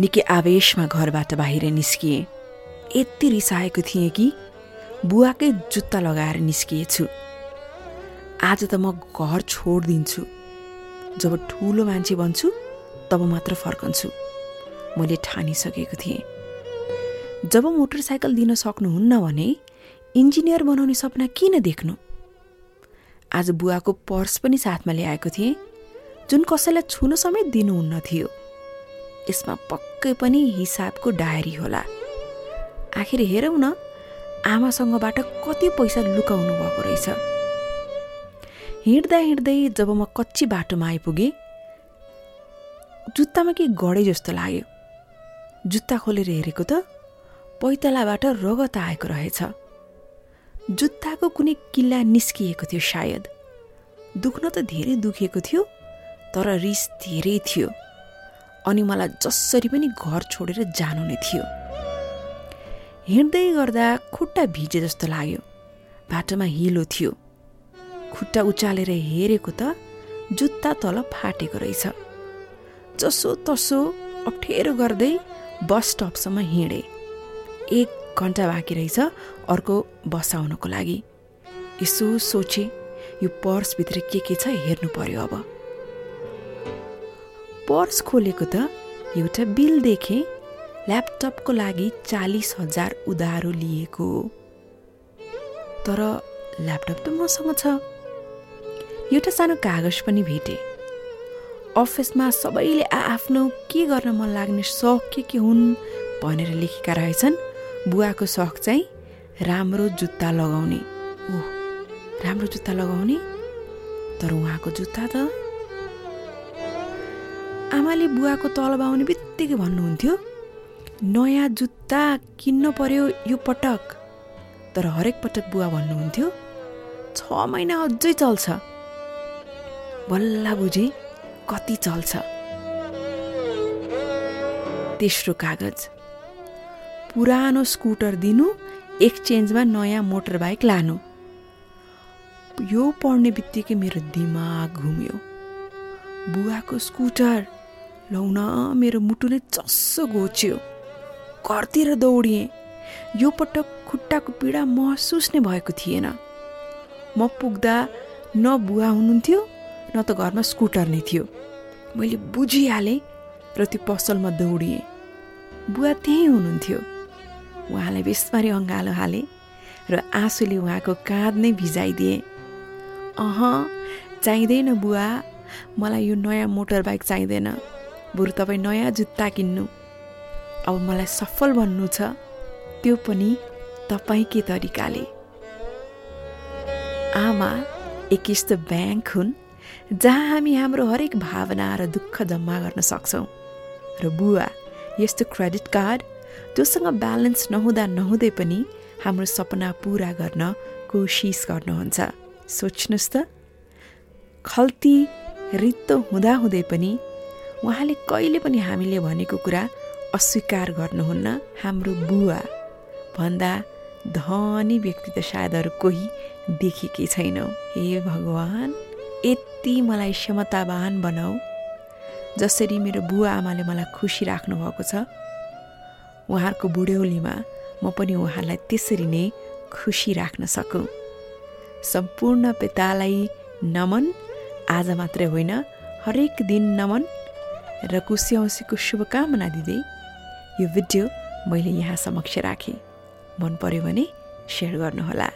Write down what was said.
निकै आवेशमा घरबाट बाहिर निस्किएँ। यति रिसाएको थिएँ कि बुवाकै जुत्ता लगाएर निस्किएछु। आज त म घर छोडिदिन्छु। जब ठुलो मान्छे बन्छु तब मात्र फर्कन्छु। मैले ठानिसकेको थिएँ। जब मोटरसाइकल दिन सक्नुहुन्न भने इन्जिनियर बनाउने सपना किन देख्नु? आज बुवाको पर्स पनि साथमा ल्याएको थिएँ। जुन कसैलाई छुन समेत दिनुहुन्न थियो। यसमा पक्कै पनि हिसाबको डायरी होला। आखिर हेरौँ न आमासँगबाट कति पैसा लुकाउनु भएको रहेछ। हिँड्दा हिँड्दै जब म कच्ची बाटोमा आइपुगेँ जुत्तामा के गडे जस्तो लाग्यो। जुत्ता खोलेर हेरेको त पैतलाबाट रगत आएको रहेछ। जुत्ताको कुनै किल्ला निस्किएको थियो सायद। दुख्न त धेरै दुखेको थियो तर रिस धेरै थियो। अनि मलाई जसरी पनि घर छोडेर जानु नै थियो। हिँड्दै गर्दा खुट्टा भिजे जस्तो लाग्यो। बाटोमा हिलो थियो। खुट्टा उचालेर हेरेको त जुत्ता तल फाटेको रहेछ। जसो तसो अप्ठ्यारो गर्दै बस स्टपसम्म हिँडेँ। एक घन्टा बाँकी रहेछ अर्को बस आउनको लागि। यसो सोचे यो पर्सभित्र के के छ हेर्नु पर्यो अब। पर्स खोलेको त एउटा बिल देखेँ। ल्यापटपको लागि चालिस हजार उधारो लिएको। तर ल्यापटप त मसँग छ। एउटा सानो कागज पनि भेटे। अफिसमा सबैले आफ्नो के गर्न मन लाग्ने सौक के के हुन् भनेर लेखेका रहेछन्। बुवाको सौक चाहिँ राम्रो जुत्ता लगाउने। ओह राम्रो जुत्ता लगाउने? तर उहाँको जुत्ता त आमाले बुवाको तलब आउने बित्तिकै भन्नुहुन्थ्यो नयाँ जुत्ता किन्न पर्यो यो पटक। तर हरेक पटक बुवा भन्नुहुन्थ्यो छ महिना अझै चल्छ। बल्ल बुझे कति चल्छ? तेस्रो कागज पुरानो स्कुटर दिनु एक्सचेन्जमा नयाँ मोटर बाइक लानु। यो पढ्ने बित्तिकै मेरो दिमाग घुम्यो। बुवाको स्कुटर लौन मेरो मुटु नै चस्सो घोच्यो घरतिर दौडिएँ। यो पटक खुट्टाको पीडा महसुस नै भएको थिएन। म पुग्दा न बुवा हुनुहुन्थ्यो न त घरमा स्कुटर नै थियो। मैले बुझिहालेँ र त्यो पसलमा दौडिएँ। बुवा त्यहीँ हुनुहुन्थ्यो। उहाँलाई बेसबारी अँगालो हालेँ र आँसुले उहाँको काँध नै भिजाइदिएँ। अह चाहिँदैन बुवा। मलाई यो नयाँ मोटर बाइक चाहिँदैन। बरु तपाईँ नयाँ जुत्ता किन्नु। अब मलाई सफल भन्नु छ। त्यो पनि तपाईँकै तरिकाले। आमा एक यस्तो ब्याङ्क हुन् जहाँ हामी हाम्रो हरेक भावना र दुःख जम्मा गर्न सक्छौँ। र बुवा यस्तो क्रेडिट कार्ड जोसँग ब्यालेन्स नहुँदा नहुँदै पनि हाम्रो सपना पुरा गर्न कोसिस गर्नुहुन्छ। सोच्नुहोस् त। खल्ती रित्तो हुँदाहुँदै पनि उहाँले कहिले पनि हामीले भनेको कुरा अस्वीकार गर्नुहुन्न हाम्रो बुवा। भन्दा धनी व्यक्ति त सायद अरू कोही देखेकै छैनौँ। हे भगवान् यति मलाई क्षमतावान बनाऊ। जसरी मेरो बुवा आमाले मलाई खुसी राख्नु भएको छ उहाँहरूको बुढ्यौलीमा म पनि उहाँलाई त्यसरी नै खुसी राख्न सकौँ। सम्पूर्ण पितालाई नमन आज मात्रै होइन हरेक दिन नमन र कुसी औँसीको शुभकामना दिँदै यो भिडियो मैले यहाँ समक्ष राखेँ। मन पर्यो भने सेयर गर्नुहोला।